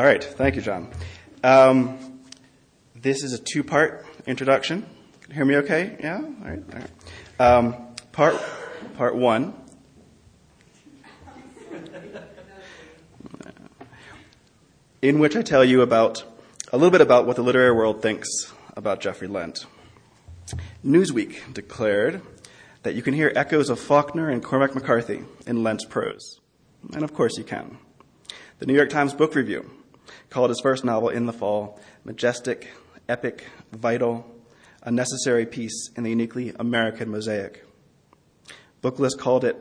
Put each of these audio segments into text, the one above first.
All right, thank you, John. Um, this is a two part introduction. Can you hear me okay? Yeah? All right. All right. Um, part, part one. In which I tell you about a little bit about what the literary world thinks about Jeffrey Lent. Newsweek declared that you can hear echoes of Faulkner and Cormac McCarthy in Lent's prose. And of course you can. The New York Times Book Review called his first novel, In the Fall, majestic, epic, vital, a necessary piece in the uniquely American mosaic. Booklist called it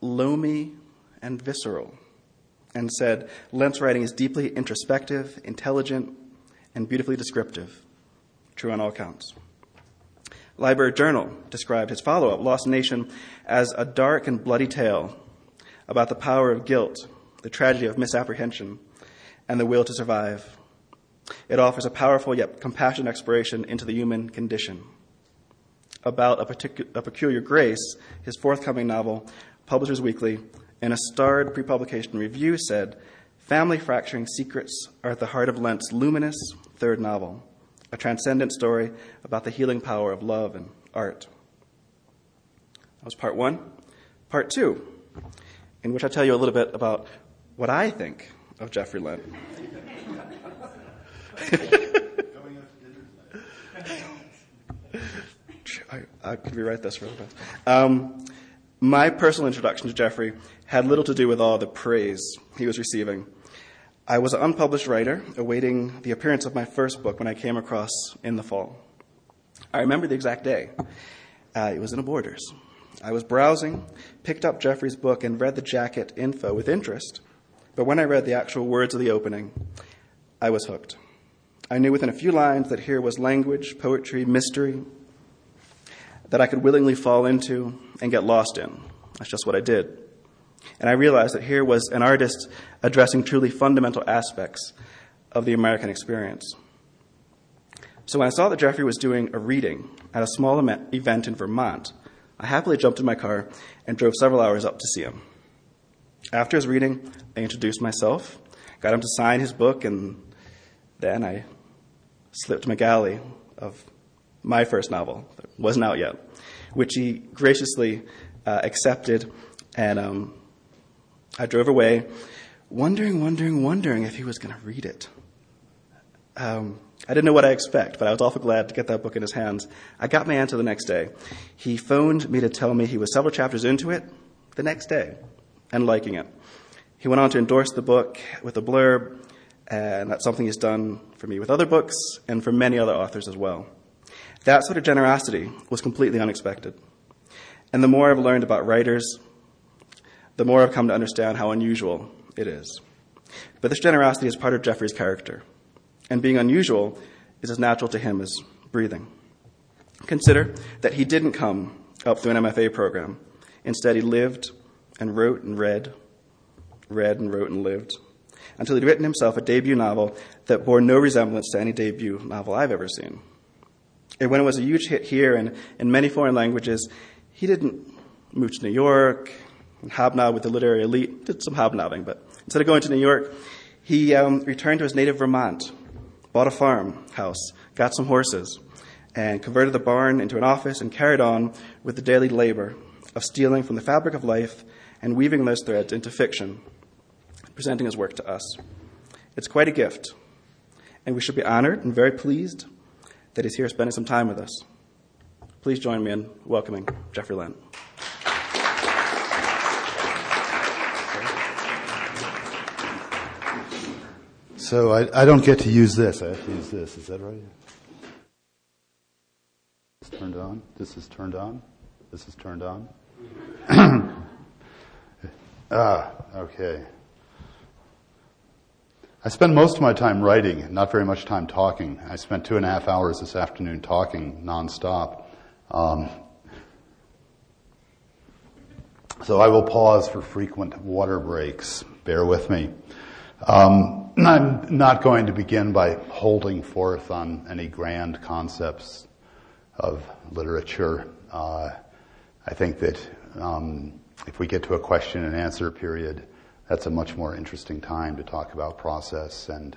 loamy and visceral and said Lent's writing is deeply introspective, intelligent, and beautifully descriptive. True on all counts. Library Journal described his follow up, Lost Nation, as a dark and bloody tale about the power of guilt, the tragedy of misapprehension, and the will to survive. It offers a powerful yet compassionate exploration into the human condition. About a, particu- a Peculiar Grace, his forthcoming novel, Publishers Weekly, in a starred pre publication review, said Family fracturing secrets are at the heart of Lent's luminous third novel, a transcendent story about the healing power of love and art. That was part one. Part two, in which I tell you a little bit about what I think of Jeffrey Lent. I, I rewrite this real fast. Um, my personal introduction to Jeffrey had little to do with all the praise he was receiving. I was an unpublished writer awaiting the appearance of my first book when I came across In the Fall. I remember the exact day. Uh, it was in a Borders. I was browsing, picked up Jeffrey's book, and read the jacket info with interest. But when I read the actual words of the opening, I was hooked. I knew within a few lines that here was language, poetry, mystery that I could willingly fall into and get lost in. That's just what I did. And I realized that here was an artist addressing truly fundamental aspects of the American experience. So when I saw that Jeffrey was doing a reading at a small event in Vermont, I happily jumped in my car and drove several hours up to see him. After his reading, I introduced myself, got him to sign his book, and then I slipped a galley of my first novel that wasn't out yet, which he graciously uh, accepted, and um, I drove away, wondering, wondering, wondering if he was going to read it. Um, I didn't know what I expect, but I was awful glad to get that book in his hands. I got my answer the next day. He phoned me to tell me he was several chapters into it the next day and liking it. He went on to endorse the book with a blurb, and that's something he's done for me with other books and for many other authors as well. That sort of generosity was completely unexpected. And the more I've learned about writers, the more I've come to understand how unusual it is. But this generosity is part of Jeffrey's character, and being unusual is as natural to him as breathing. Consider that he didn't come up through an MFA program. Instead, he lived and wrote and read, read and wrote and lived, until he'd written himself a debut novel that bore no resemblance to any debut novel I've ever seen. And when it was a huge hit here and in many foreign languages, he didn't move to New York and hobnob with the literary elite, did some hobnobbing, but instead of going to New York, he um, returned to his native Vermont, bought a farmhouse, got some horses, and converted the barn into an office and carried on with the daily labor of stealing from the fabric of life and weaving those threads into fiction, presenting his work to us. It's quite a gift, and we should be honored and very pleased that he's here spending some time with us. Please join me in welcoming Jeffrey Lent. So I, I don't get to use this. I have to use this. Is that right? It's turned on. This is turned on. This is turned on. ah, okay. I spend most of my time writing, not very much time talking. I spent two and a half hours this afternoon talking nonstop. Um, so I will pause for frequent water breaks. Bear with me. Um, I'm not going to begin by holding forth on any grand concepts of literature. Uh, I think that um, if we get to a question and answer period, that's a much more interesting time to talk about process and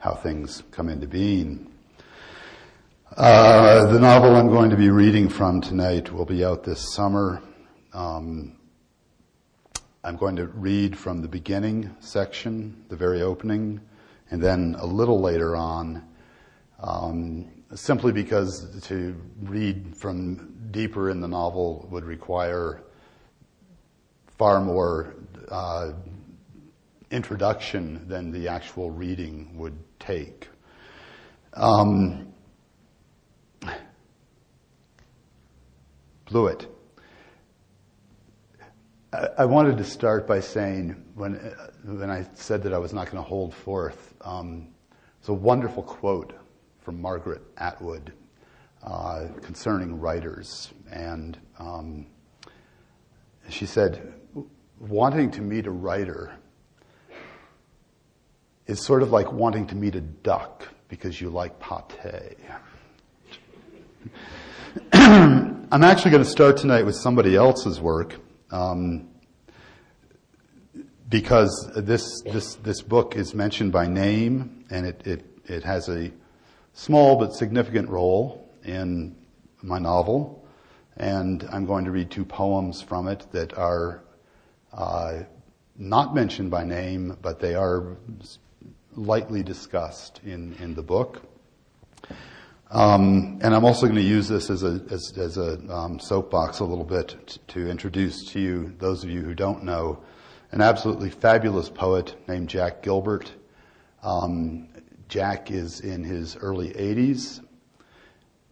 how things come into being. Uh, the novel I'm going to be reading from tonight will be out this summer. Um, I'm going to read from the beginning section, the very opening, and then a little later on, um, simply because to read from deeper in the novel would require far more uh, introduction than the actual reading would take. Um, Blewett. I wanted to start by saying when when I said that I was not going to hold forth, um, it's a wonderful quote from Margaret Atwood uh, concerning writers, and um, she said, "Wanting to meet a writer is sort of like wanting to meet a duck because you like pate." I'm actually going to start tonight with somebody else's work. Um, because this, this, this book is mentioned by name and it, it, it has a small but significant role in my novel. And I'm going to read two poems from it that are uh, not mentioned by name, but they are lightly discussed in, in the book. Um, and I'm also going to use this as a as, as a um, soapbox a little bit t- to introduce to you those of you who don't know an absolutely fabulous poet named Jack Gilbert. Um, Jack is in his early 80s.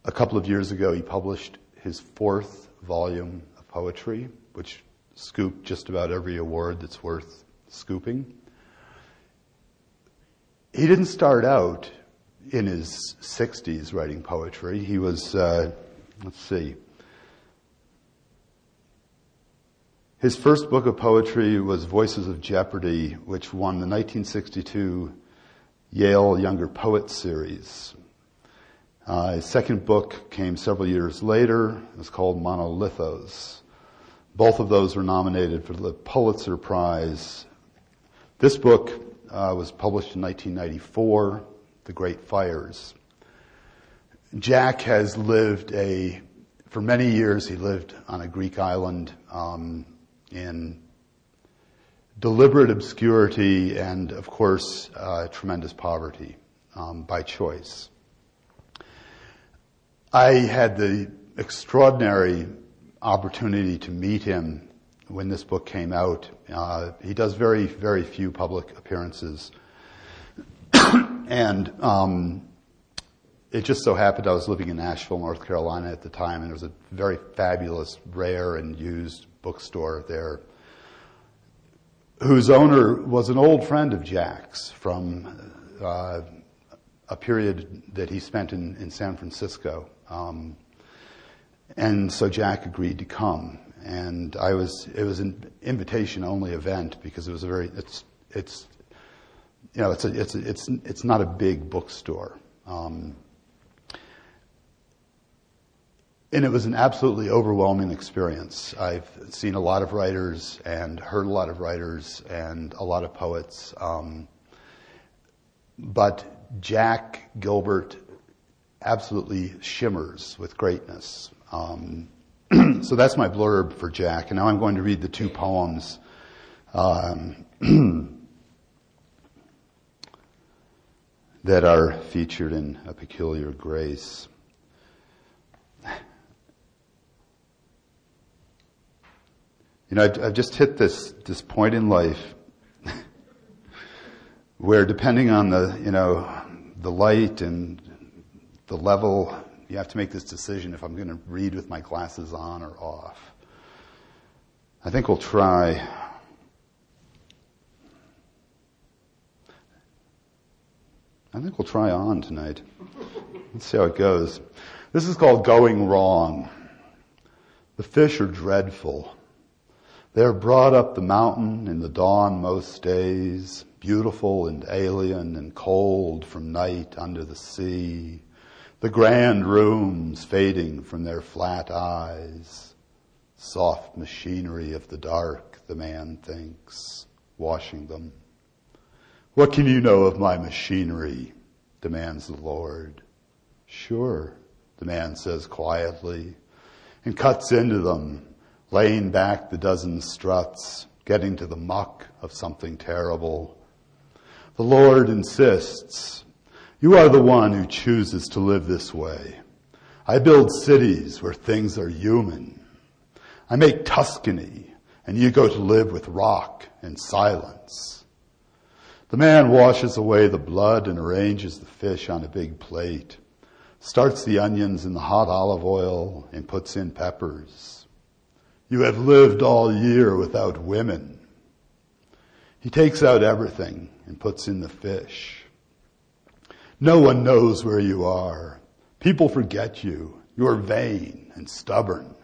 A couple of years ago, he published his fourth volume of poetry, which scooped just about every award that's worth scooping. He didn't start out in his 60s writing poetry. He was, uh, let's see, his first book of poetry was Voices of Jeopardy, which won the 1962 Yale Younger Poets Series. Uh, his second book came several years later. It was called Monolithos. Both of those were nominated for the Pulitzer Prize. This book uh, was published in 1994 the great fires. Jack has lived a, for many years, he lived on a Greek island um, in deliberate obscurity and, of course, uh, tremendous poverty um, by choice. I had the extraordinary opportunity to meet him when this book came out. Uh, he does very, very few public appearances and um, it just so happened I was living in Asheville, North Carolina at the time, and there was a very fabulous, rare, and used bookstore there, whose owner was an old friend of Jack's from uh, a period that he spent in, in San Francisco. Um, and so Jack agreed to come. And I was, it was an invitation only event because it was a very, it's, it's you know, it's a, it's a, it's it's not a big bookstore. Um, and it was an absolutely overwhelming experience. I've seen a lot of writers and heard a lot of writers and a lot of poets. Um, but Jack Gilbert absolutely shimmers with greatness. Um, so that's my blurb for Jack. And now I'm going to read the two poems. Um, that are featured in a peculiar grace. You know, I've, I've just hit this, this point in life where depending on the, you know, the light and the level, you have to make this decision if I'm going to read with my glasses on or off. I think we'll try I think we'll try on tonight. Let's see how it goes. This is called going wrong. The fish are dreadful. They are brought up the mountain in the dawn most days, beautiful and alien and cold from night under the sea. The grand rooms fading from their flat eyes. Soft machinery of the dark, the man thinks. washing them. What can you know of my machinery? demands the Lord. Sure, the man says quietly, and cuts into them, laying back the dozen struts, getting to the muck of something terrible. The Lord insists, you are the one who chooses to live this way. I build cities where things are human. I make Tuscany, and you go to live with rock and silence. The man washes away the blood and arranges the fish on a big plate, starts the onions in the hot olive oil, and puts in peppers. You have lived all year without women. He takes out everything and puts in the fish. No one knows where you are. People forget you. You are vain and stubborn.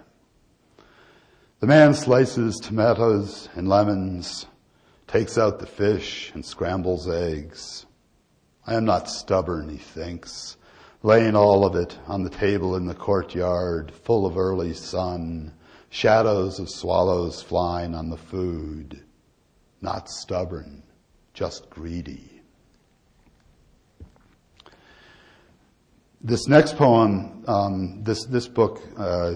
The man slices tomatoes and lemons, takes out the fish and scrambles eggs. I am not stubborn, he thinks, laying all of it on the table in the courtyard, full of early sun, shadows of swallows flying on the food. Not stubborn, just greedy. This next poem, um, this this book, uh,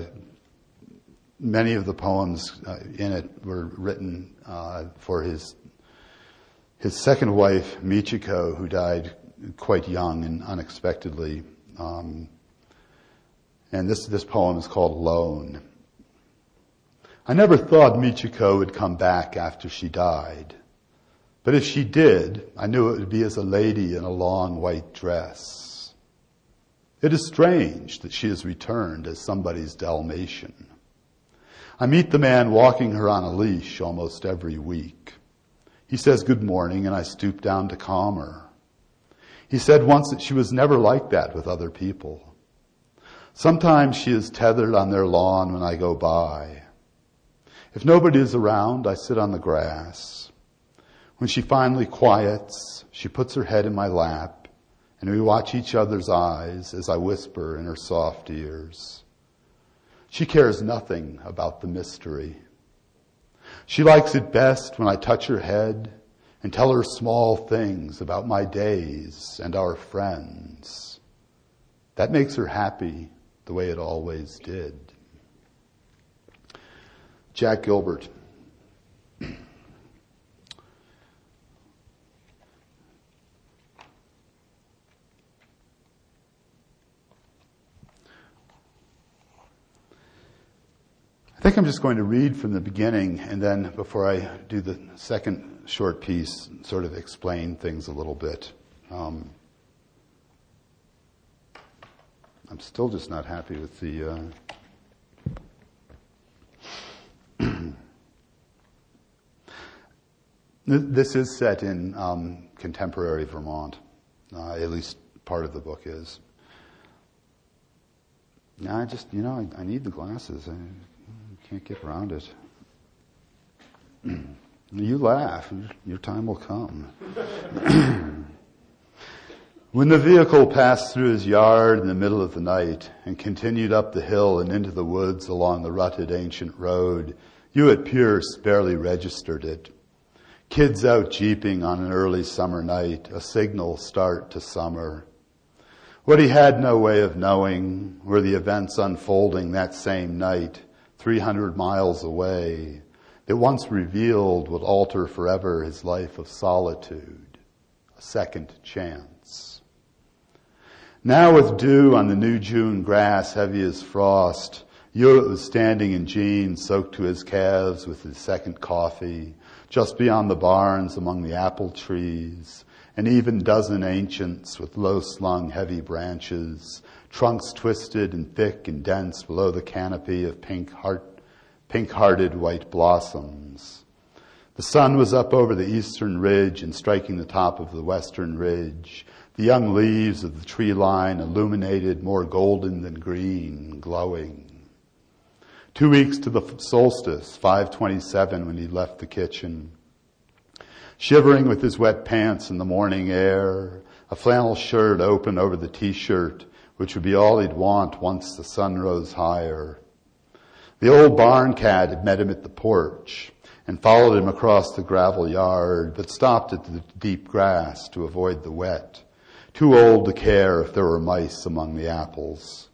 many of the poems uh, in it were written uh, for his his second wife, Michiko, who died quite young and unexpectedly. Um, and this this poem is called "Alone." I never thought Michiko would come back after she died. But if she did, I knew it would be as a lady in a long white dress. It is strange that she has returned as somebody's Dalmatian. I meet the man walking her on a leash almost every week. He says good morning and I stoop down to calm her. He said once that she was never like that with other people. Sometimes she is tethered on their lawn when I go by. If nobody is around, I sit on the grass. When she finally quiets, she puts her head in my lap, and we watch each other's eyes as I whisper in her soft ears. She cares nothing about the mystery. She likes it best when I touch her head and tell her small things about my days and our friends. That makes her happy the way it always did. Jack Gilbert. I think I'm just going to read from the beginning and then before I do the second short piece, sort of explain things a little bit. Um, I'm still just not happy with the. Uh, This is set in um, contemporary Vermont. Uh, at least part of the book is. I just, you know, I, I need the glasses. I can't get around it. you laugh. Your time will come. when the vehicle passed through his yard in the middle of the night and continued up the hill and into the woods along the rutted ancient road, Hewitt Pierce barely registered it. Kids out jeeping on an early summer night, a signal start to summer. What he had no way of knowing were the events unfolding that same night, 300 miles away, that once revealed would alter forever his life of solitude, a second chance. Now with dew on the new June grass heavy as frost, Hewitt was standing in jeans soaked to his calves with his second coffee, just beyond the barns among the apple trees, an even dozen ancients with low slung heavy branches, trunks twisted and thick and dense below the canopy of pink heart, pink hearted white blossoms. The sun was up over the eastern ridge and striking the top of the western ridge. The young leaves of the tree line illuminated more golden than green, glowing. Two weeks to the solstice, 527 when he left the kitchen. Shivering with his wet pants in the morning air, a flannel shirt open over the t-shirt, which would be all he'd want once the sun rose higher. The old barn cat had met him at the porch, and followed him across the gravel yard, but stopped at the deep grass to avoid the wet, too old to care if there were mice among the apples.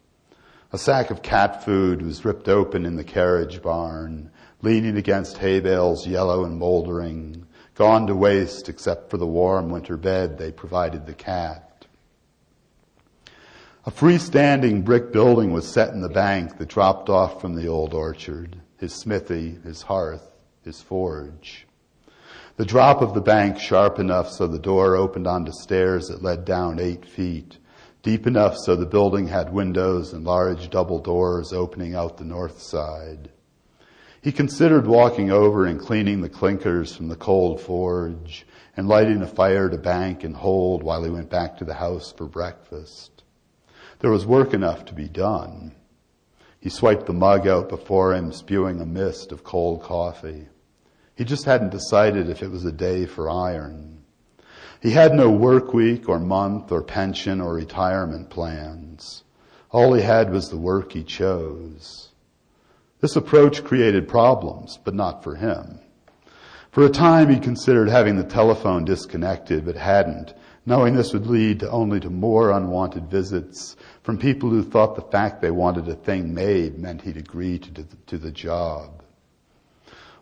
A sack of cat food was ripped open in the carriage barn, leaning against hay bales yellow and moldering, gone to waste except for the warm winter bed they provided the cat. A freestanding brick building was set in the bank that dropped off from the old orchard, his smithy, his hearth his forge. The drop of the bank sharp enough so the door opened onto stairs that led down eight feet, deep enough so the building had windows and large double doors opening out the north side. He considered walking over and cleaning the clinkers from the cold forge and lighting a fire to bank and hold while he went back to the house for breakfast. There was work enough to be done. He swiped the mug out before him, spewing a mist of cold coffee. He just hadn't decided if it was a day for iron. He had no work week or month or pension or retirement plans. All he had was the work he chose. This approach created problems, but not for him. For a time he considered having the telephone disconnected, but hadn't, knowing this would lead to only to more unwanted visits from people who thought the fact they wanted a thing made meant he'd agree to, to the job.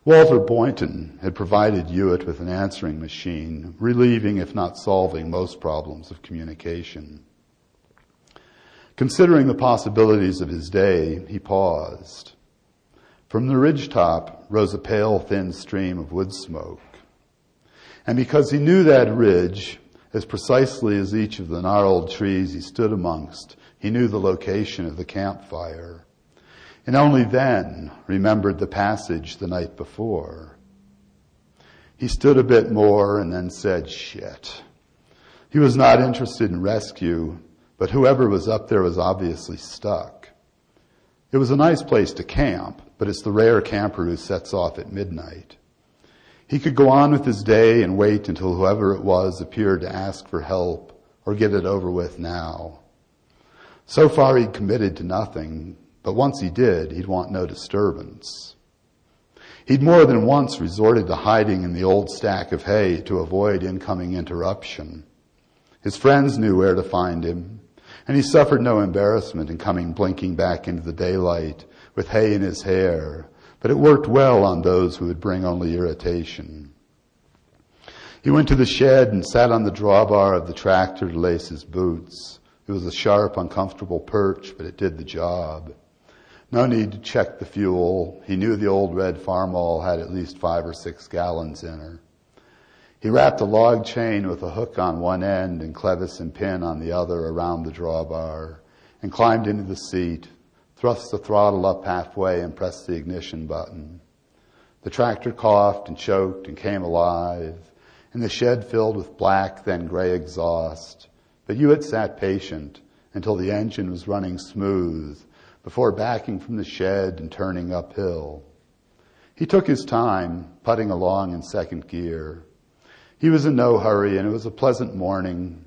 Walter Boynton had provided Hewitt with an answering machine, relieving, if not solving, most problems of communication. Considering the possibilities of his day, he paused. From the ridge top rose a pale, thin stream of wood smoke. And because he knew that ridge as precisely as each of the gnarled trees he stood amongst, he knew the location of the campfire and only then remembered the passage the night before. He stood a bit more and then said, shit. He was not interested in rescue, but whoever was up there was obviously stuck. It was a nice place to camp, but it's the rare camper who sets off at midnight. He could go on with his day and wait until whoever it was appeared to ask for help or get it over with now. So far he'd committed to nothing, but once he did, he'd want no disturbance. He'd more than once resorted to hiding in the old stack of hay to avoid incoming interruption. His friends knew where to find him, and he suffered no embarrassment in coming blinking back into the daylight with hay in his hair, but it worked well on those who would bring only irritation. He went to the shed and sat on the drawbar of the tractor to lace his boots. It was a sharp, uncomfortable perch, but it did the job. No need to check the fuel. He knew the old red Farmall had at least five or six gallons in her. He wrapped a log chain with a hook on one end and clevis and pin on the other around the drawbar and climbed into the seat, thrust the throttle up halfway and pressed the ignition button. The tractor coughed and choked and came alive and the shed filled with black, then gray exhaust. But Hewitt sat patient until the engine was running smooth before backing from the shed and turning uphill. He took his time, putting along in second gear. He was in no hurry and it was a pleasant morning,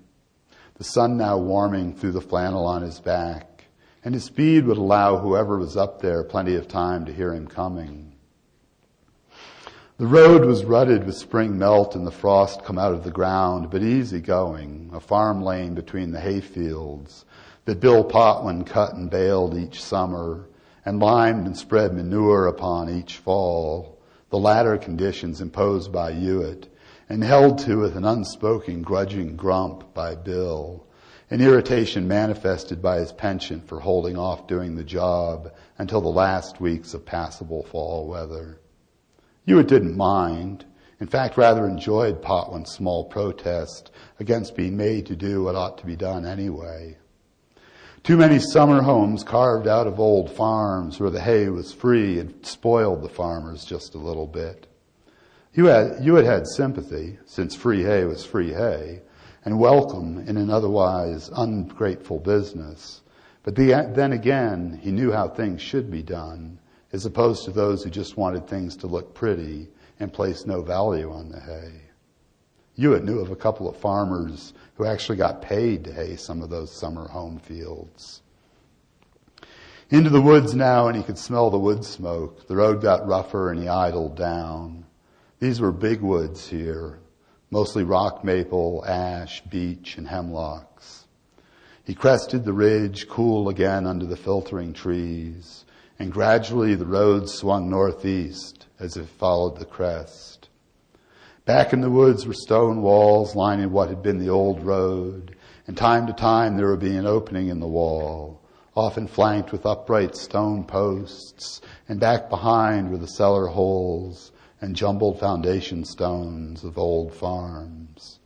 the sun now warming through the flannel on his back, and his speed would allow whoever was up there plenty of time to hear him coming. The road was rutted with spring melt and the frost come out of the ground, but easy going, a farm lane between the hayfields, that Bill Potwin cut and baled each summer and limed and spread manure upon each fall, the latter conditions imposed by Hewitt and held to with an unspoken grudging grump by Bill, an irritation manifested by his penchant for holding off doing the job until the last weeks of passable fall weather. Hewitt didn't mind, in fact rather enjoyed Potwin's small protest against being made to do what ought to be done anyway. Too many summer homes carved out of old farms where the hay was free had spoiled the farmers just a little bit. You had, you had had sympathy, since free hay was free hay, and welcome in an otherwise ungrateful business. But the, then again, he knew how things should be done, as opposed to those who just wanted things to look pretty and placed no value on the hay. Hewitt knew of a couple of farmers who actually got paid to hay some of those summer home fields. Into the woods now, and he could smell the wood smoke. The road got rougher, and he idled down. These were big woods here, mostly rock maple, ash, beech, and hemlocks. He crested the ridge, cool again under the filtering trees, and gradually the road swung northeast as it followed the crest. Back in the woods were stone walls lining what had been the old road, and time to time there would be an opening in the wall, often flanked with upright stone posts, and back behind were the cellar holes and jumbled foundation stones of old farms.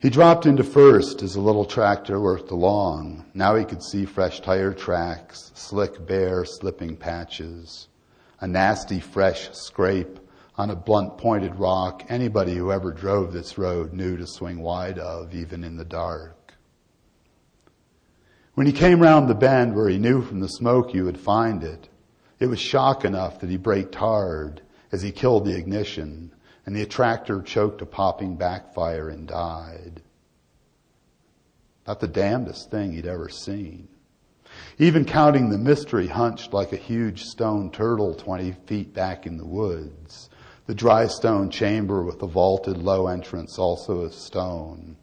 He dropped into first as the little tractor worked along. Now he could see fresh tire tracks, slick, bare, slipping patches, a nasty, fresh scrape on a blunt pointed rock anybody who ever drove this road knew to swing wide of, even in the dark. When he came round the bend where he knew from the smoke you would find it, it was shock enough that he braked hard as he killed the ignition and the attractor choked a popping backfire and died. Not the damnedest thing he'd ever seen. Even counting the mystery hunched like a huge stone turtle 20 feet back in the woods, the dry stone chamber with the vaulted low entrance also of stone.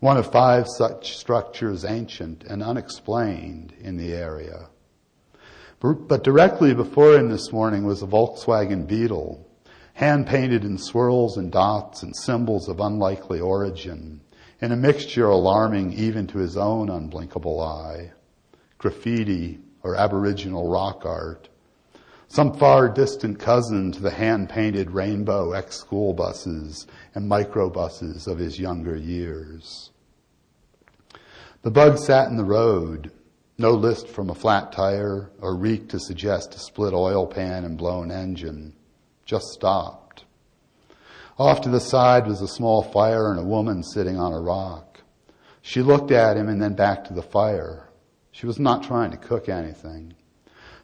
One of five such structures ancient and unexplained in the area. But directly before him this morning was a Volkswagen Beetle hand painted in swirls and dots and symbols of unlikely origin, in a mixture alarming even to his own unblinkable eye. Graffiti or aboriginal rock art, some far distant cousin to the hand painted rainbow ex school buses and microbuses of his younger years. The bug sat in the road, no list from a flat tire or reek to suggest a split oil pan and blown engine just stopped. Off to the side was a small fire and a woman sitting on a rock. She looked at him and then back to the fire. She was not trying to cook anything.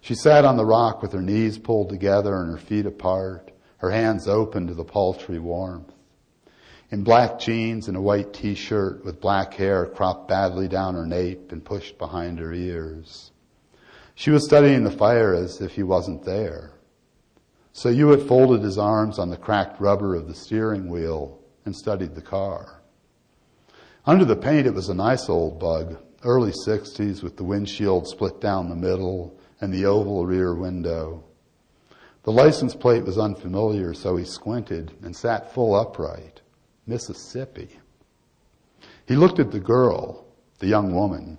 She sat on the rock with her knees pulled together and her feet apart, her hands open to the paltry warmth. In black jeans and a white t-shirt with black hair cropped badly down her nape and pushed behind her ears. She was studying the fire as if he wasn't there. So Hewitt folded his arms on the cracked rubber of the steering wheel and studied the car. Under the paint, it was a nice old bug, early 60s with the windshield split down the middle and the oval rear window. The license plate was unfamiliar, so he squinted and sat full upright. Mississippi. He looked at the girl, the young woman,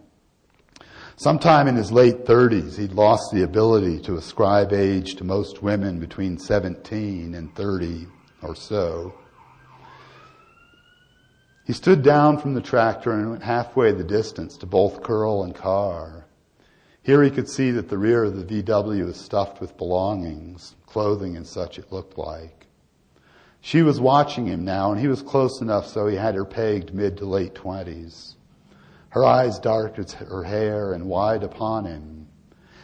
Sometime in his late 30s, he'd lost the ability to ascribe age to most women between 17 and 30 or so. He stood down from the tractor and went halfway the distance to both Curl and Carr. Here he could see that the rear of the VW was stuffed with belongings, clothing and such it looked like. She was watching him now and he was close enough so he had her pegged mid to late twenties her eyes dark as her hair and wide upon him.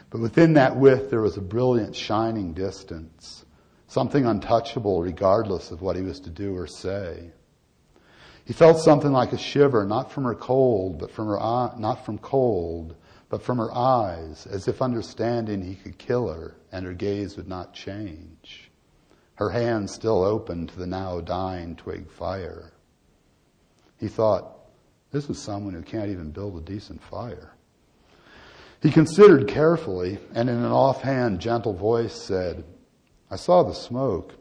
But within that width there was a brilliant shining distance, something untouchable regardless of what he was to do or say. He felt something like a shiver, not from her cold, but from her not from cold, but from her eyes, as if understanding he could kill her and her gaze would not change. Her hand still open to the now dying twig fire. He thought, this is someone who can't even build a decent fire. He considered carefully and in an offhand, gentle voice said, I saw the smoke.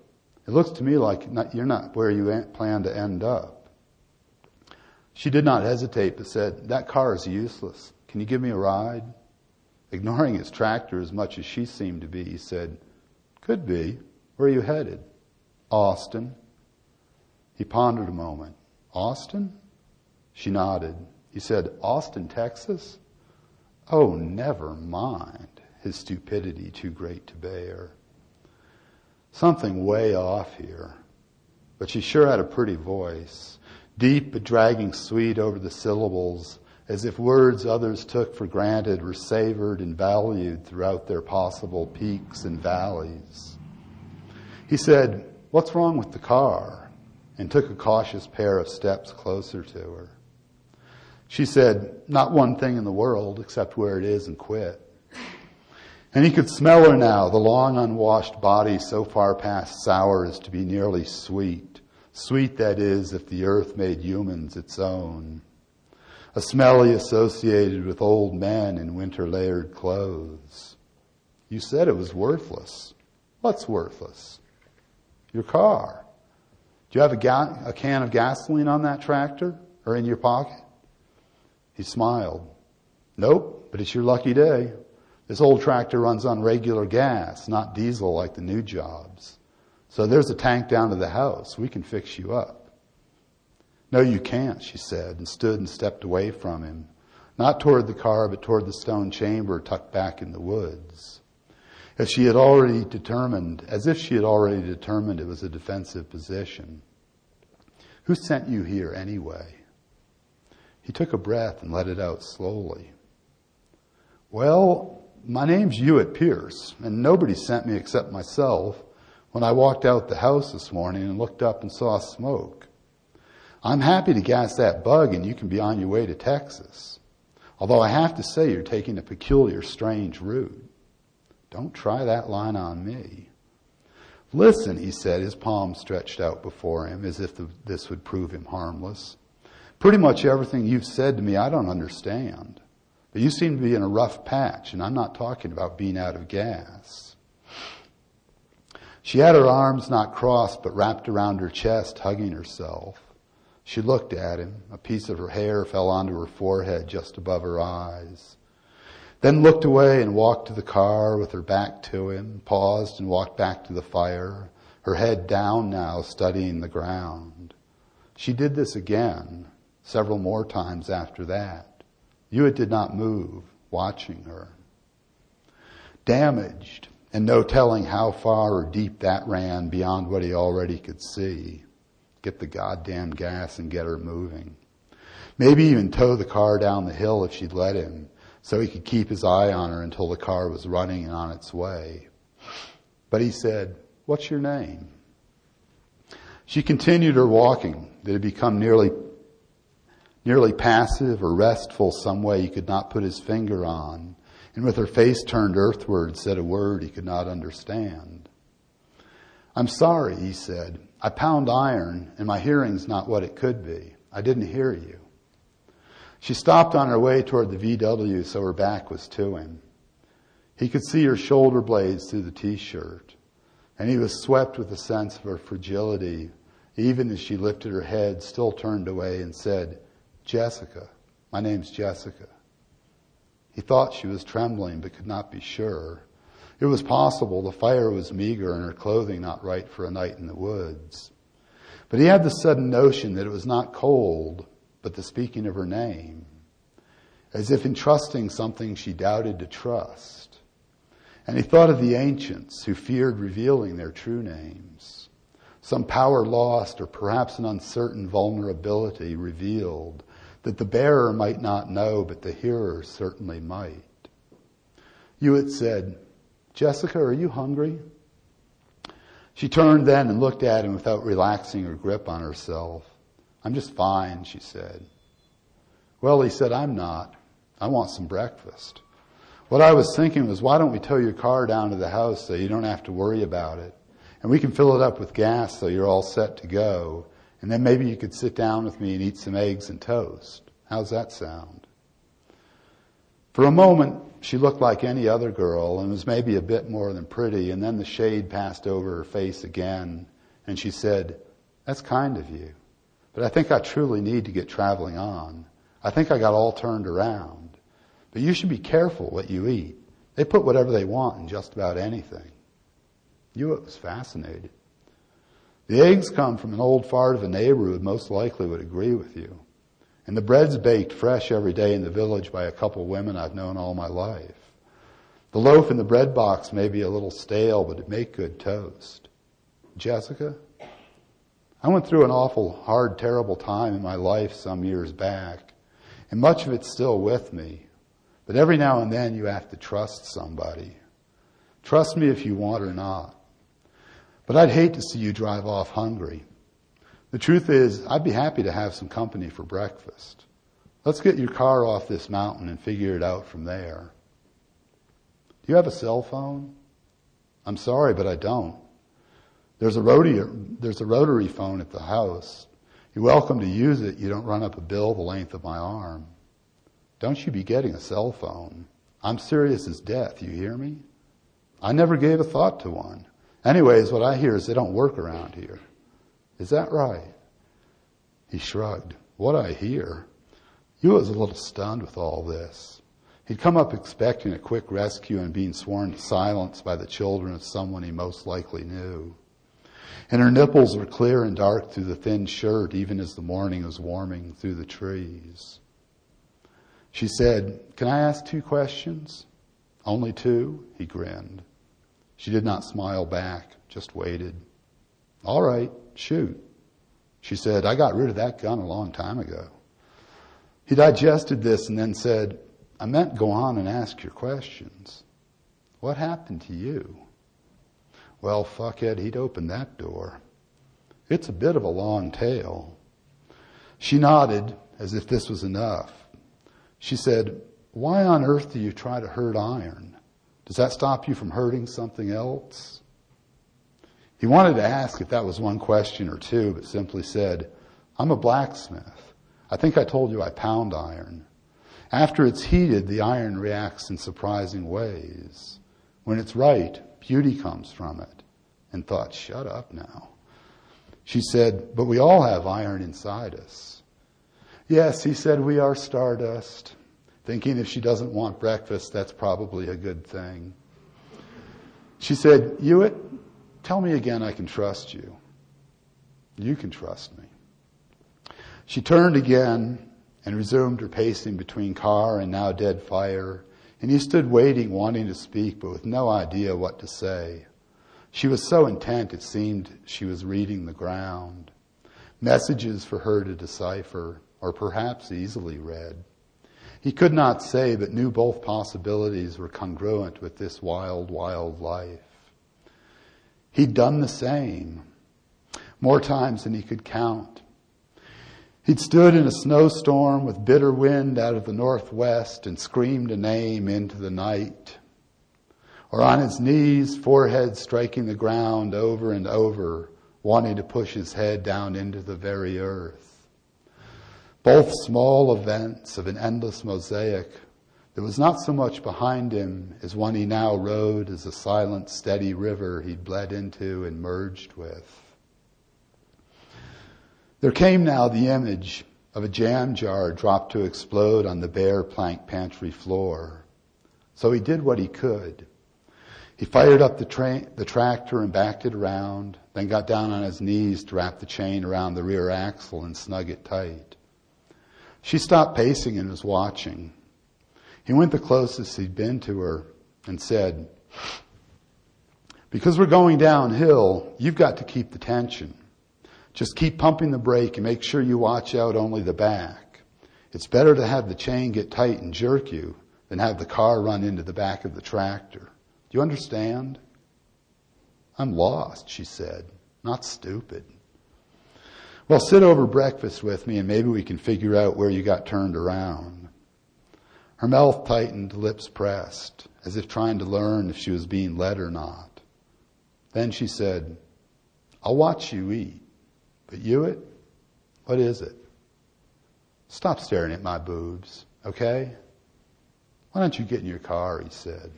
It looks to me like you're not where you plan to end up. She did not hesitate, but said, That car is useless. Can you give me a ride? Ignoring his tractor as much as she seemed to be, he said, Could be. Where are you headed? Austin. He pondered a moment. Austin? She nodded. He said, Austin, Texas? Oh, never mind. His stupidity too great to bear. Something way off here. But she sure had a pretty voice. Deep but dragging sweet over the syllables, as if words others took for granted were savored and valued throughout their possible peaks and valleys. He said, What's wrong with the car? and took a cautious pair of steps closer to her. She said, Not one thing in the world except where it is and quit. And he could smell her now, the long unwashed body so far past sour as to be nearly sweet. Sweet, that is, if the earth made humans its own. A smell he associated with old men in winter layered clothes. You said it was worthless. What's worthless? Your car. Do you have a, ga- a can of gasoline on that tractor or in your pocket? He smiled. Nope, but it's your lucky day. This old tractor runs on regular gas, not diesel like the new jobs. So there's a tank down to the house. We can fix you up. No, you can't, she said, and stood and stepped away from him, not toward the car, but toward the stone chamber tucked back in the woods. As she had already determined, as if she had already determined it was a defensive position. Who sent you here anyway? He took a breath and let it out slowly. Well, my name's Hewitt Pierce, and nobody sent me except myself when I walked out the house this morning and looked up and saw smoke. I'm happy to gas that bug and you can be on your way to Texas. Although I have to say you're taking a peculiar, strange route. Don't try that line on me. Listen, he said, his palm stretched out before him as if the, this would prove him harmless. Pretty much everything you've said to me I don't understand. But you seem to be in a rough patch, and I'm not talking about being out of gas. She had her arms not crossed, but wrapped around her chest, hugging herself. She looked at him. A piece of her hair fell onto her forehead just above her eyes. Then looked away and walked to the car with her back to him, paused and walked back to the fire, her head down now, studying the ground. She did this again, several more times after that. Hewitt did not move, watching her. Damaged, and no telling how far or deep that ran beyond what he already could see. Get the goddamn gas and get her moving. Maybe even tow the car down the hill if she'd let him, so he could keep his eye on her until the car was running and on its way. But he said, What's your name? She continued her walking that had become nearly nearly passive or restful some way he could not put his finger on, and with her face turned earthward said a word he could not understand. I'm sorry, he said. I pound iron, and my hearing's not what it could be. I didn't hear you. She stopped on her way toward the VW, so her back was to him. He could see her shoulder blades through the t-shirt, and he was swept with a sense of her fragility, even as she lifted her head, still turned away, and said, Jessica. My name's Jessica. He thought she was trembling, but could not be sure. It was possible the fire was meager and her clothing not right for a night in the woods. But he had the sudden notion that it was not cold, but the speaking of her name, as if entrusting something she doubted to trust. And he thought of the ancients who feared revealing their true names. Some power lost or perhaps an uncertain vulnerability revealed that the bearer might not know, but the hearer certainly might. Hewitt said, Jessica, are you hungry? She turned then and looked at him without relaxing her grip on herself. I'm just fine, she said. Well, he said, I'm not. I want some breakfast. What I was thinking was, why don't we tow your car down to the house so you don't have to worry about it? And we can fill it up with gas so you're all set to go. And then maybe you could sit down with me and eat some eggs and toast. How's that sound? For a moment, she looked like any other girl and was maybe a bit more than pretty, and then the shade passed over her face again, and she said, That's kind of you. But I think I truly need to get traveling on. I think I got all turned around. But you should be careful what you eat. They put whatever they want in just about anything. Hewitt was fascinated. The eggs come from an old fart of a neighbor who most likely would agree with you. And the bread's baked fresh every day in the village by a couple women I've known all my life. The loaf in the bread box may be a little stale, but it make good toast. Jessica, I went through an awful, hard, terrible time in my life some years back, and much of it's still with me. But every now and then you have to trust somebody. Trust me if you want or not. But I'd hate to see you drive off hungry. The truth is, I'd be happy to have some company for breakfast. Let's get your car off this mountain and figure it out from there. Do You have a cell phone? I'm sorry, but I don't. There's a rotary, there's a rotary phone at the house. You're welcome to use it. You don't run up a bill the length of my arm. Don't you be getting a cell phone. I'm serious as death. You hear me? I never gave a thought to one. Anyways, what I hear is they don't work around here. Is that right? He shrugged. What I hear? You was a little stunned with all this. He'd come up expecting a quick rescue and being sworn to silence by the children of someone he most likely knew. And her nipples were clear and dark through the thin shirt, even as the morning was warming through the trees. She said, Can I ask two questions? Only two? He grinned. She did not smile back, just waited. All right, shoot. She said, I got rid of that gun a long time ago. He digested this and then said, I meant go on and ask your questions. What happened to you? Well, fuckhead, he'd open that door. It's a bit of a long tale. She nodded as if this was enough. She said, Why on earth do you try to hurt iron? Does that stop you from hurting something else? He wanted to ask if that was one question or two, but simply said, I'm a blacksmith. I think I told you I pound iron. After it's heated, the iron reacts in surprising ways. When it's right, beauty comes from it. And thought, shut up now. She said, but we all have iron inside us. Yes, he said, we are stardust. Thinking if she doesn't want breakfast, that's probably a good thing. She said, Hewitt, tell me again I can trust you. You can trust me. She turned again and resumed her pacing between car and now dead fire, and he stood waiting, wanting to speak, but with no idea what to say. She was so intent it seemed she was reading the ground. Messages for her to decipher, or perhaps easily read. He could not say, but knew both possibilities were congruent with this wild, wild life. He'd done the same, more times than he could count. He'd stood in a snowstorm with bitter wind out of the northwest and screamed a name into the night. Or on his knees, forehead striking the ground over and over, wanting to push his head down into the very earth both small events of an endless mosaic that was not so much behind him as one he now rode as a silent, steady river he'd bled into and merged with. There came now the image of a jam jar dropped to explode on the bare plank pantry floor. So he did what he could. He fired up the, tra- the tractor and backed it around, then got down on his knees to wrap the chain around the rear axle and snug it tight. She stopped pacing and was watching. He went the closest he'd been to her and said, because we're going downhill, you've got to keep the tension. Just keep pumping the brake and make sure you watch out only the back. It's better to have the chain get tight and jerk you than have the car run into the back of the tractor. Do you understand? I'm lost, she said, not stupid. Well, sit over breakfast with me and maybe we can figure out where you got turned around. Her mouth tightened, lips pressed, as if trying to learn if she was being led or not. Then she said, I'll watch you eat. But Hewitt, what is it? Stop staring at my boobs, okay? Why don't you get in your car, he said.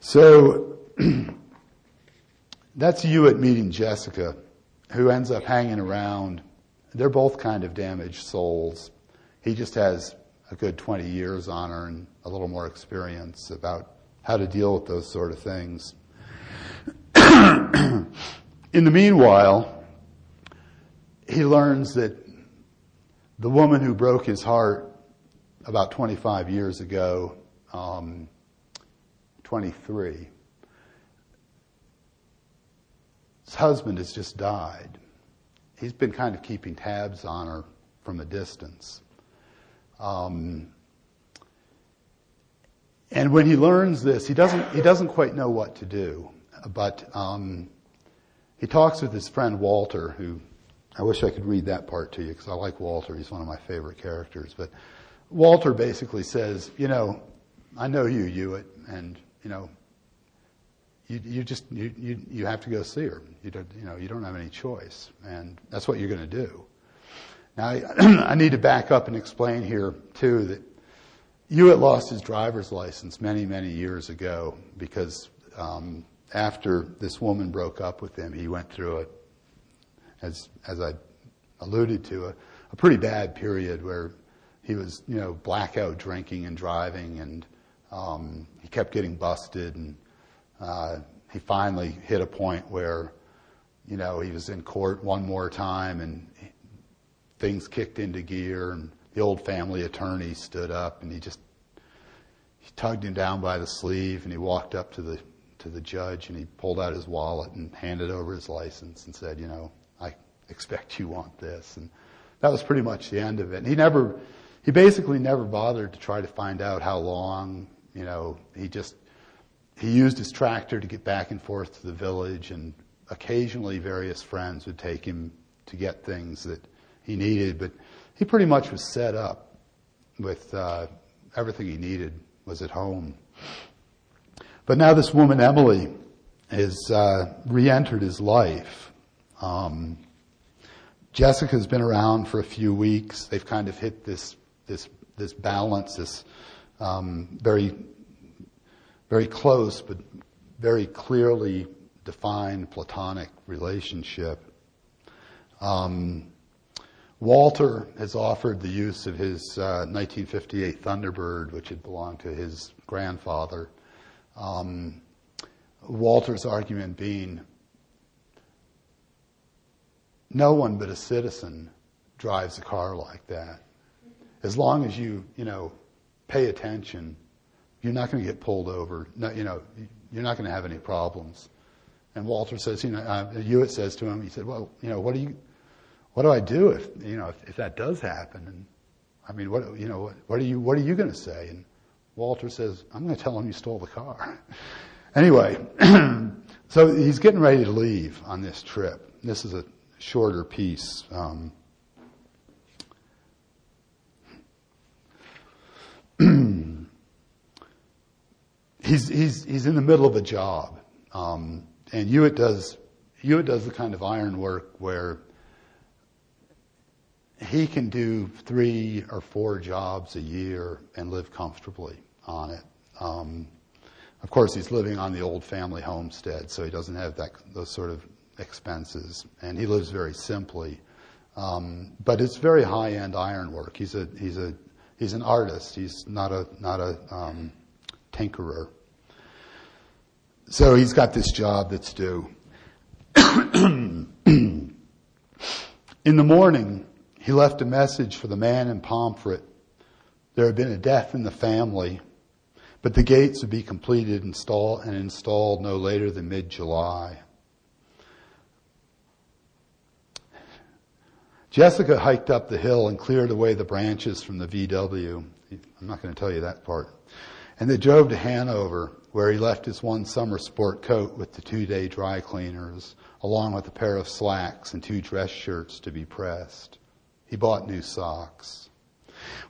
So, that's Hewitt meeting Jessica who ends up hanging around. They're both kind of damaged souls. He just has a good 20 years on her and a little more experience about how to deal with those sort of things. In the meanwhile, he learns that the woman who broke his heart about 25 years ago, um, 23, his husband has just died. He's been kind of keeping tabs on her from a distance. Um, and when he learns this, he doesn't, he doesn't quite know what to do. But um, he talks with his friend Walter, who I wish I could read that part to you because I like Walter. He's one of my favorite characters. But Walter basically says, you know, I know you, Hewitt, and you know, you, you just you, you you have to go see her. You don't you know you don't have any choice, and that's what you're going to do. Now, I, I need to back up and explain here too that Hewitt lost his driver's license many many years ago because um, after this woman broke up with him, he went through a as as I alluded to a, a pretty bad period where he was you know blackout drinking and driving and um, he kept getting busted and uh, he finally hit a point where, you know, he was in court one more time and things kicked into gear and the old family attorney stood up and he just he tugged him down by the sleeve and he walked up to the to the judge and he pulled out his wallet and handed over his license and said, you know, I expect you want this and that was pretty much the end of it. And he never he basically never bothered to try to find out how long, you know, he just he used his tractor to get back and forth to the village, and occasionally various friends would take him to get things that he needed. But he pretty much was set up with uh, everything he needed was at home. But now this woman Emily has uh, re-entered his life. Um, Jessica's been around for a few weeks. They've kind of hit this this this balance, this um, very very close but very clearly defined platonic relationship. Um, Walter has offered the use of his uh, 1958 Thunderbird, which had belonged to his grandfather. Um, Walter's argument being no one but a citizen drives a car like that. As long as you, you know, pay attention you're not going to get pulled over. No, you know, you're not going to have any problems. And Walter says, you know, uh, Hewitt says to him, he said, well, you know, what do you, what do I do if, you know, if, if that does happen? And I mean, what, you know, what, what are you, what are you going to say? And Walter says, I'm going to tell him you stole the car. anyway, so he's getting ready to leave on this trip. This is a shorter piece. Um, he's, he's, he's in the middle of a job. Um, and Hewitt does, Hewitt does the kind of iron work where he can do three or four jobs a year and live comfortably on it. Um, of course, he's living on the old family homestead, so he doesn't have that, those sort of expenses, and he lives very simply. Um, but it's very high-end ironwork. He's a he's a he's an artist. He's not a not a um, tinkerer. So he's got this job that's due. In the morning, he left a message for the man in Pomfret. There had been a death in the family, but the gates would be completed and installed no later than mid-July. Jessica hiked up the hill and cleared away the branches from the VW. I'm not going to tell you that part. And they drove to Hanover, where he left his one summer sport coat with the two-day dry cleaners, along with a pair of slacks and two dress shirts to be pressed. He bought new socks.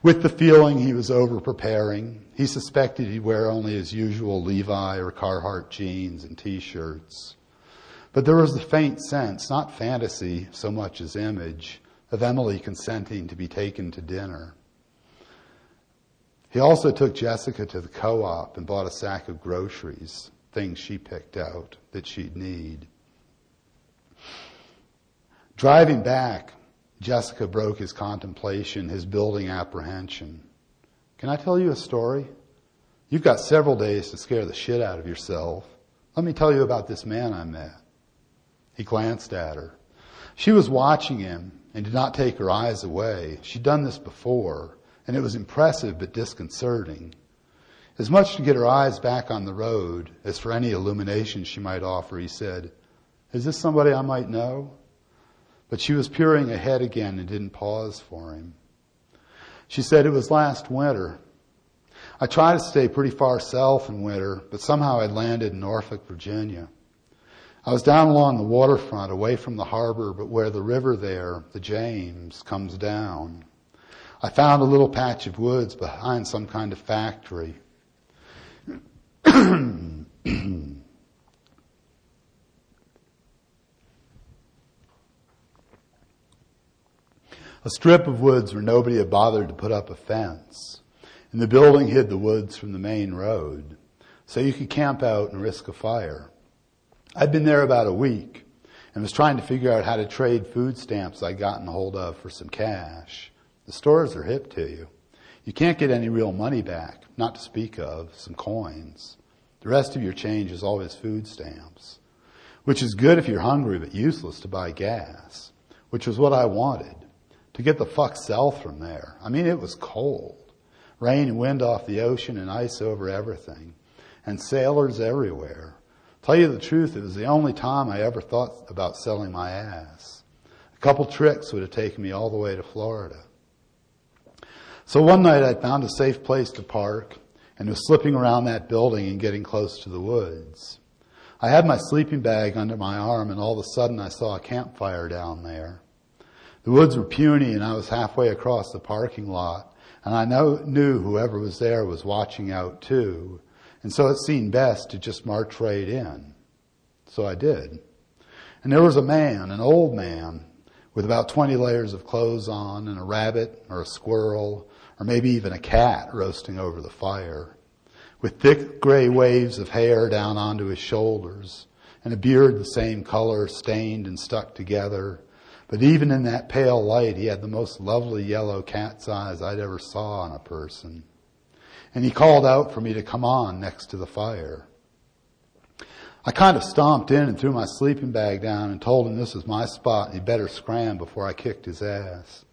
With the feeling he was over preparing, he suspected he'd wear only his usual Levi or Carhartt jeans and t-shirts. But there was the faint sense, not fantasy so much as image, of Emily consenting to be taken to dinner. He also took Jessica to the co-op and bought a sack of groceries, things she picked out that she'd need. Driving back, Jessica broke his contemplation, his building apprehension. Can I tell you a story? You've got several days to scare the shit out of yourself. Let me tell you about this man I met. He glanced at her. She was watching him and did not take her eyes away. She'd done this before and it was impressive but disconcerting. As much to get her eyes back on the road as for any illumination she might offer, he said, Is this somebody I might know? But she was peering ahead again and didn't pause for him. She said, It was last winter. I try to stay pretty far south in winter, but somehow I landed in Norfolk, Virginia. I was down along the waterfront, away from the harbor, but where the river there, the James, comes down. I found a little patch of woods behind some kind of factory. a strip of woods where nobody had bothered to put up a fence. And the building hid the woods from the main road. So you could camp out and risk a fire. I'd been there about a week and was trying to figure out how to trade food stamps I'd gotten hold of for some cash. The stores are hip to you. You can't get any real money back, not to speak of some coins. The rest of your change is always food stamps, which is good if you're hungry, but useless to buy gas, which was what I wanted. To get the fuck south from there. I mean, it was cold. Rain and wind off the ocean and ice over everything. And sailors everywhere. Tell you the truth, it was the only time I ever thought about selling my ass. A couple tricks would have taken me all the way to Florida. So one night I found a safe place to park and was slipping around that building and getting close to the woods. I had my sleeping bag under my arm and all of a sudden I saw a campfire down there. The woods were puny and I was halfway across the parking lot and I know, knew whoever was there was watching out too. And so it seemed best to just march right in. So I did. And there was a man, an old man, with about 20 layers of clothes on and a rabbit or a squirrel or maybe even a cat roasting over the fire with thick gray waves of hair down onto his shoulders and a beard the same color stained and stuck together but even in that pale light, he had the most lovely yellow cat's eyes I'd ever saw on a person. And he called out for me to come on next to the fire. I kind of stomped in and threw my sleeping bag down and told him this was my spot and he'd better scram before I kicked his ass.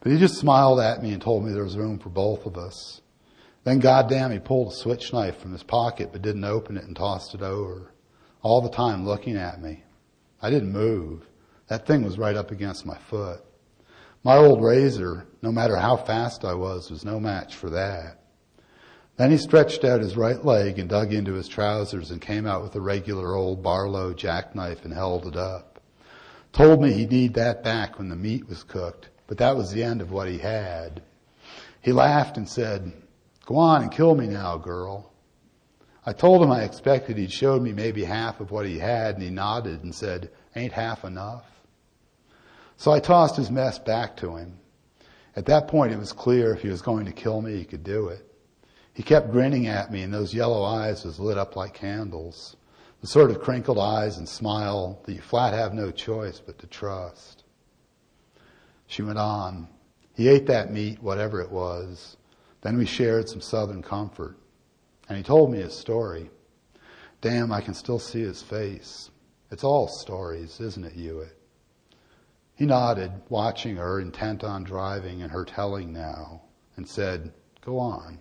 But he just smiled at me and told me there was room for both of us. Then goddamn he pulled a switch knife from his pocket but didn't open it and tossed it over. All the time looking at me. I didn't move. That thing was right up against my foot. My old razor, no matter how fast I was, was no match for that. Then he stretched out his right leg and dug into his trousers and came out with a regular old Barlow jackknife and held it up. Told me he'd need that back when the meat was cooked, but that was the end of what he had. He laughed and said, go on and kill me now, girl. I told him I expected he'd showed me maybe half of what he had and he nodded and said, ain't half enough? So I tossed his mess back to him. At that point, it was clear if he was going to kill me, he could do it. He kept grinning at me, and those yellow eyes was lit up like candles. The sort of crinkled eyes and smile that you flat have no choice but to trust. She went on. He ate that meat, whatever it was. Then we shared some southern comfort. And he told me his story. Damn, I can still see his face. It's all stories, isn't it, Hewitt? He nodded, watching her, intent on driving and her telling now, and said, Go on.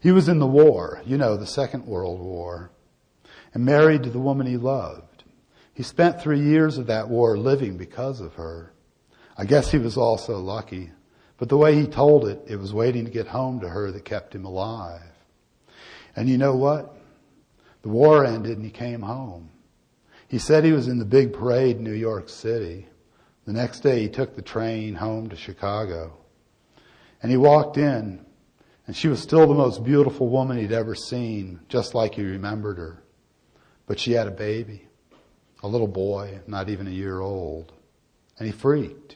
He was in the war, you know, the Second World War, and married to the woman he loved. He spent three years of that war living because of her. I guess he was also lucky, but the way he told it, it was waiting to get home to her that kept him alive. And you know what? The war ended and he came home. He said he was in the big parade in New York City. The next day he took the train home to Chicago. And he walked in, and she was still the most beautiful woman he'd ever seen, just like he remembered her. But she had a baby, a little boy, not even a year old. And he freaked.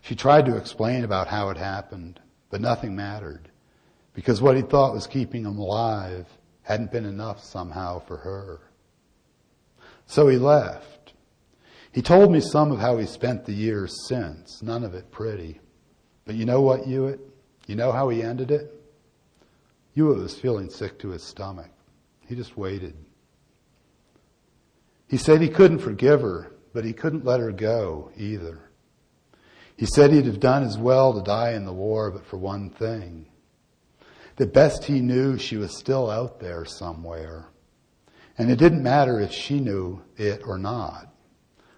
She tried to explain about how it happened, but nothing mattered. Because what he thought was keeping him alive hadn't been enough somehow for her. So he left. He told me some of how he spent the years since, none of it pretty. But you know what, Hewitt? You know how he ended it? Hewitt was feeling sick to his stomach. He just waited. He said he couldn't forgive her, but he couldn't let her go either. He said he'd have done as well to die in the war, but for one thing. The best he knew, she was still out there somewhere. And it didn't matter if she knew it or not.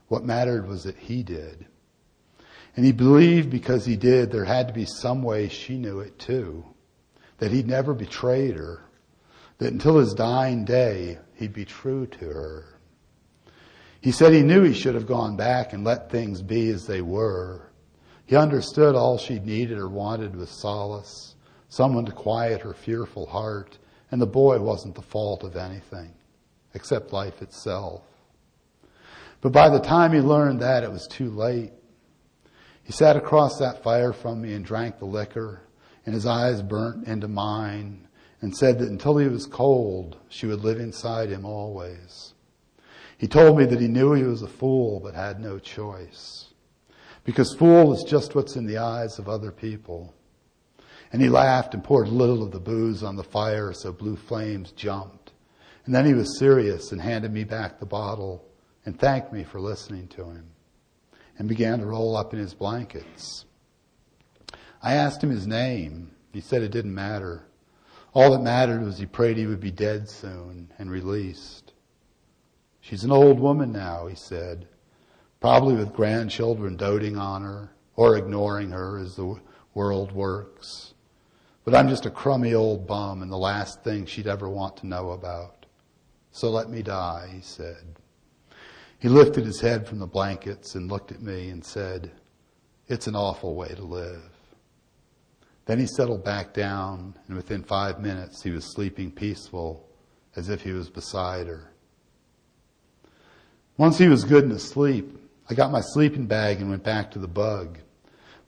What mattered was that he did. And he believed because he did, there had to be some way she knew it too. That he'd never betrayed her. That until his dying day, he'd be true to her. He said he knew he should have gone back and let things be as they were. He understood all she needed or wanted was solace, someone to quiet her fearful heart and the boy wasn't the fault of anything, except life itself. But by the time he learned that, it was too late. He sat across that fire from me and drank the liquor, and his eyes burnt into mine, and said that until he was cold, she would live inside him always. He told me that he knew he was a fool, but had no choice. Because fool is just what's in the eyes of other people. And he laughed and poured a little of the booze on the fire so blue flames jumped. And then he was serious and handed me back the bottle and thanked me for listening to him and began to roll up in his blankets. I asked him his name. He said it didn't matter. All that mattered was he prayed he would be dead soon and released. She's an old woman now, he said, probably with grandchildren doting on her or ignoring her as the world works. But I'm just a crummy old bum and the last thing she'd ever want to know about. So let me die, he said. He lifted his head from the blankets and looked at me and said, It's an awful way to live. Then he settled back down, and within five minutes he was sleeping peaceful as if he was beside her. Once he was good and asleep, I got my sleeping bag and went back to the bug.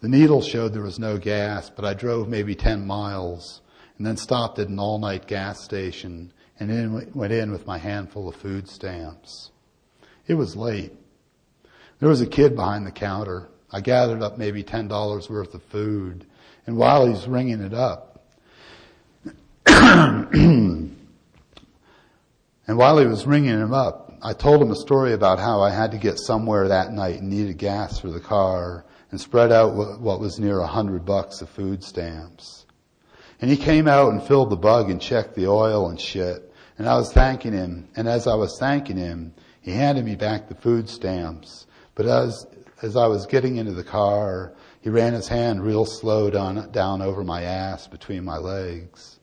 The needle showed there was no gas, but I drove maybe 10 miles and then stopped at an all night gas station and then went in with my handful of food stamps. It was late. There was a kid behind the counter. I gathered up maybe $10 worth of food. And while he's ringing it up, and while he was ringing him up, I told him a story about how I had to get somewhere that night and needed gas for the car and spread out what was near a hundred bucks of food stamps. And he came out and filled the bug and checked the oil and shit. And I was thanking him. And as I was thanking him, he handed me back the food stamps, but as, as I was getting into the car, he ran his hand real slow down, down over my ass between my legs.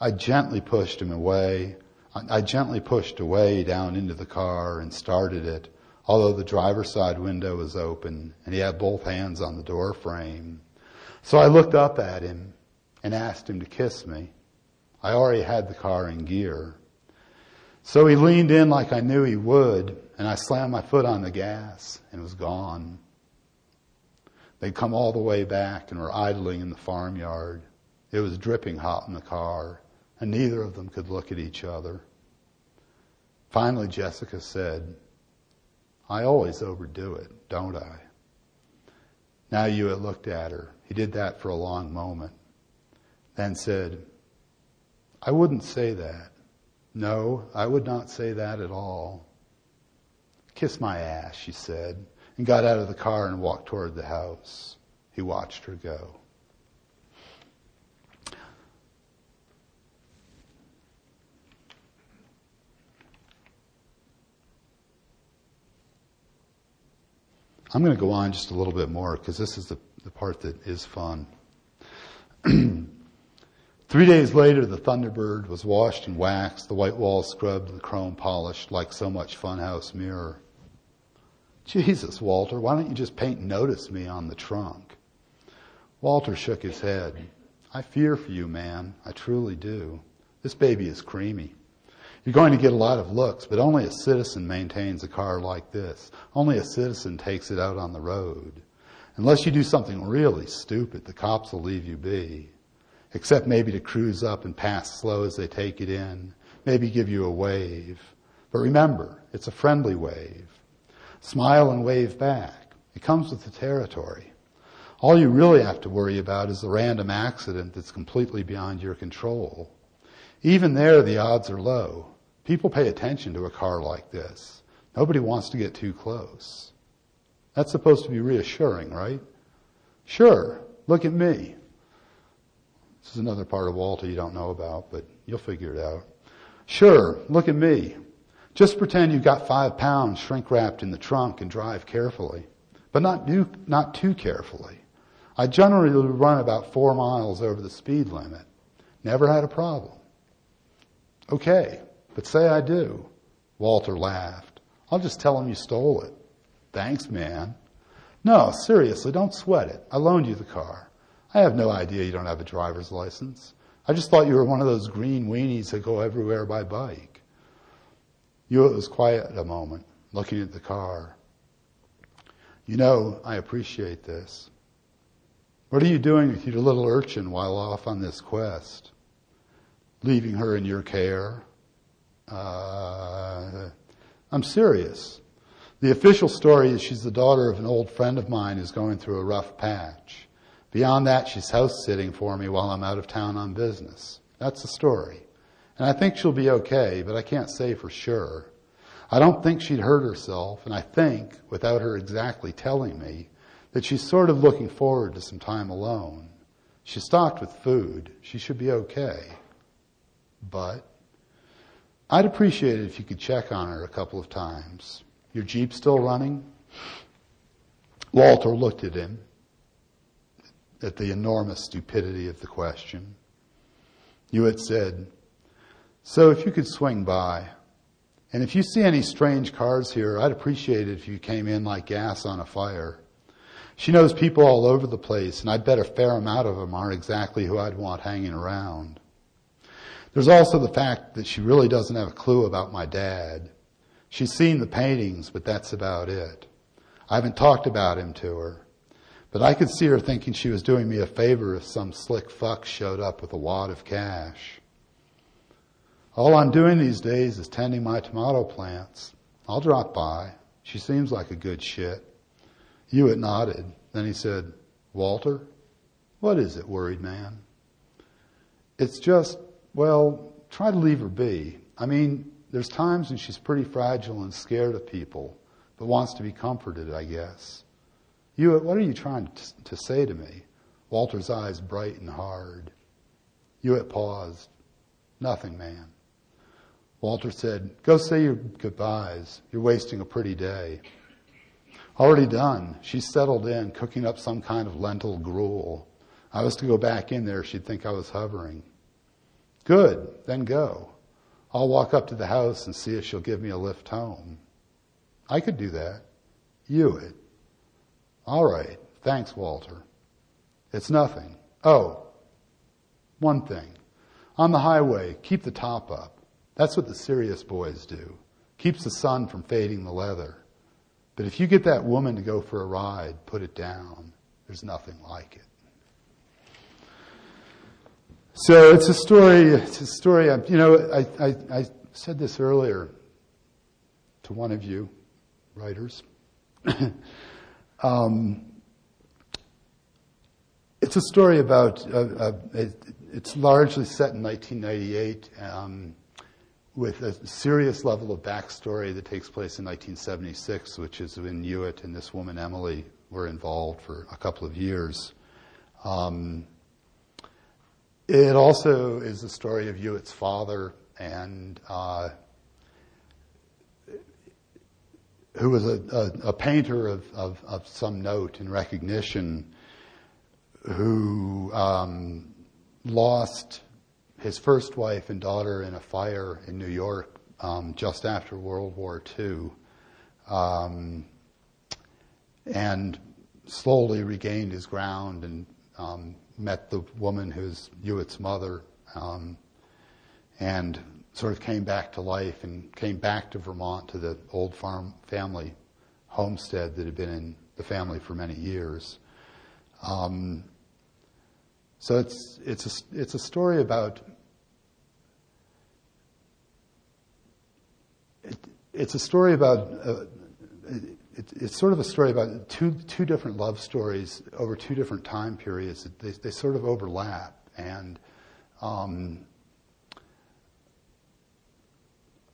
I gently pushed him away. I, I gently pushed away down into the car and started it, although the driver's side window was open and he had both hands on the door frame. So I looked up at him and asked him to kiss me. I already had the car in gear. So he leaned in like I knew he would, and I slammed my foot on the gas and was gone. They'd come all the way back and were idling in the farmyard. It was dripping hot in the car, and neither of them could look at each other. Finally, Jessica said, I always overdo it, don't I? Now Hewitt looked at her. He did that for a long moment, then said, I wouldn't say that. No, I would not say that at all. Kiss my ass, she said, and got out of the car and walked toward the house. He watched her go. I'm going to go on just a little bit more because this is the, the part that is fun. Three days later, the Thunderbird was washed and waxed, the white walls scrubbed, and the chrome polished like so much funhouse mirror. Jesus, Walter, why don't you just paint Notice Me on the trunk? Walter shook his head. I fear for you, man. I truly do. This baby is creamy. You're going to get a lot of looks, but only a citizen maintains a car like this. Only a citizen takes it out on the road. Unless you do something really stupid, the cops will leave you be except maybe to cruise up and pass slow as they take it in, maybe give you a wave. But remember, it's a friendly wave. Smile and wave back. It comes with the territory. All you really have to worry about is the random accident that's completely beyond your control. Even there, the odds are low. People pay attention to a car like this. Nobody wants to get too close. That's supposed to be reassuring, right? Sure, look at me. This is another part of Walter you don't know about, but you'll figure it out. Sure, look at me. Just pretend you've got five pounds shrink wrapped in the trunk and drive carefully, but not, not too carefully. I generally run about four miles over the speed limit. Never had a problem. Okay, but say I do. Walter laughed. I'll just tell him you stole it. Thanks, man. No, seriously, don't sweat it. I loaned you the car. I have no idea you don't have a driver's license. I just thought you were one of those green weenies that go everywhere by bike. Hewitt was quiet a moment, looking at the car. You know, I appreciate this. What are you doing with your little urchin while off on this quest? Leaving her in your care? Uh, I'm serious. The official story is she's the daughter of an old friend of mine who's going through a rough patch. Beyond that, she's house sitting for me while I'm out of town on business. That's the story. And I think she'll be okay, but I can't say for sure. I don't think she'd hurt herself, and I think, without her exactly telling me, that she's sort of looking forward to some time alone. She's stocked with food. She should be okay. But I'd appreciate it if you could check on her a couple of times. Your Jeep still running? Walter looked at him, at the enormous stupidity of the question. You had said, So if you could swing by, and if you see any strange cars here, I'd appreciate it if you came in like gas on a fire. She knows people all over the place, and I bet a fair amount of them aren't exactly who I'd want hanging around. There's also the fact that she really doesn't have a clue about my dad. She's seen the paintings, but that's about it. I haven't talked about him to her. But I could see her thinking she was doing me a favor if some slick fuck showed up with a wad of cash. All I'm doing these days is tending my tomato plants. I'll drop by. She seems like a good shit. Hewitt nodded. Then he said, Walter? What is it, worried man? It's just, well, try to leave her be. I mean, there's times when she's pretty fragile and scared of people, but wants to be comforted, I guess. Hewitt, what are you trying to, to say to me? Walter's eyes bright and hard. Hewitt paused. Nothing, man. Walter said, Go say your goodbyes. You're wasting a pretty day. Already done. She's settled in, cooking up some kind of lentil gruel. I was to go back in there, she'd think I was hovering. Good, then go. I'll walk up to the house and see if she'll give me a lift home. I could do that. Hewitt. All right. Thanks, Walter. It's nothing. Oh, one thing. On the highway, keep the top up. That's what the serious boys do. Keeps the sun from fading the leather. But if you get that woman to go for a ride, put it down. There's nothing like it. So it's a story. It's a story. You know, I, I, I said this earlier to one of you writers. um, it's a story about. Uh, uh, it, it's largely set in 1998. Um, with a serious level of backstory that takes place in 1976, which is when Hewitt and this woman Emily were involved for a couple of years. Um, it also is the story of Hewitt's father and uh, who was a, a, a painter of, of, of, some note and recognition, who um, lost his first wife and daughter in a fire in New York um, just after World War II, um, and slowly regained his ground and um, met the woman who's Hewitt's mother, um, and sort of came back to life and came back to Vermont to the old farm family homestead that had been in the family for many years. Um, so it's it's a it's a story about it, it's a story about uh, it, it's sort of a story about two two different love stories over two different time periods. They they sort of overlap, and um,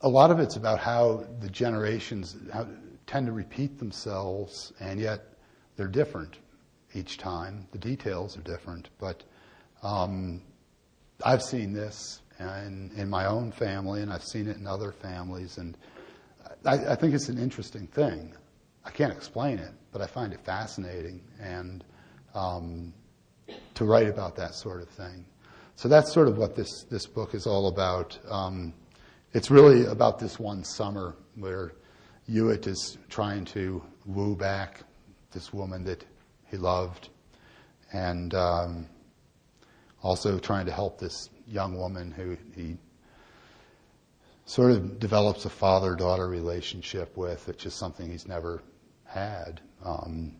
a lot of it's about how the generations how, tend to repeat themselves, and yet they're different each time. The details are different, but um, I've seen this in, in my own family, and I've seen it in other families, and I, I, think it's an interesting thing. I can't explain it, but I find it fascinating, and um, to write about that sort of thing. So that's sort of what this this book is all about. Um, it's really about this one summer where Hewitt is trying to woo back this woman that he loved, and um, also trying to help this young woman who he sort of develops a father-daughter relationship with, which is something he's never had. Um,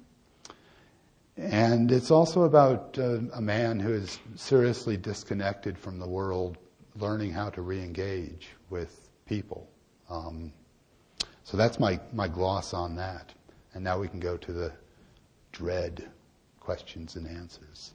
and it's also about uh, a man who is seriously disconnected from the world, learning how to re-engage with people. Um, so that's my, my gloss on that. And now we can go to the dread questions and answers.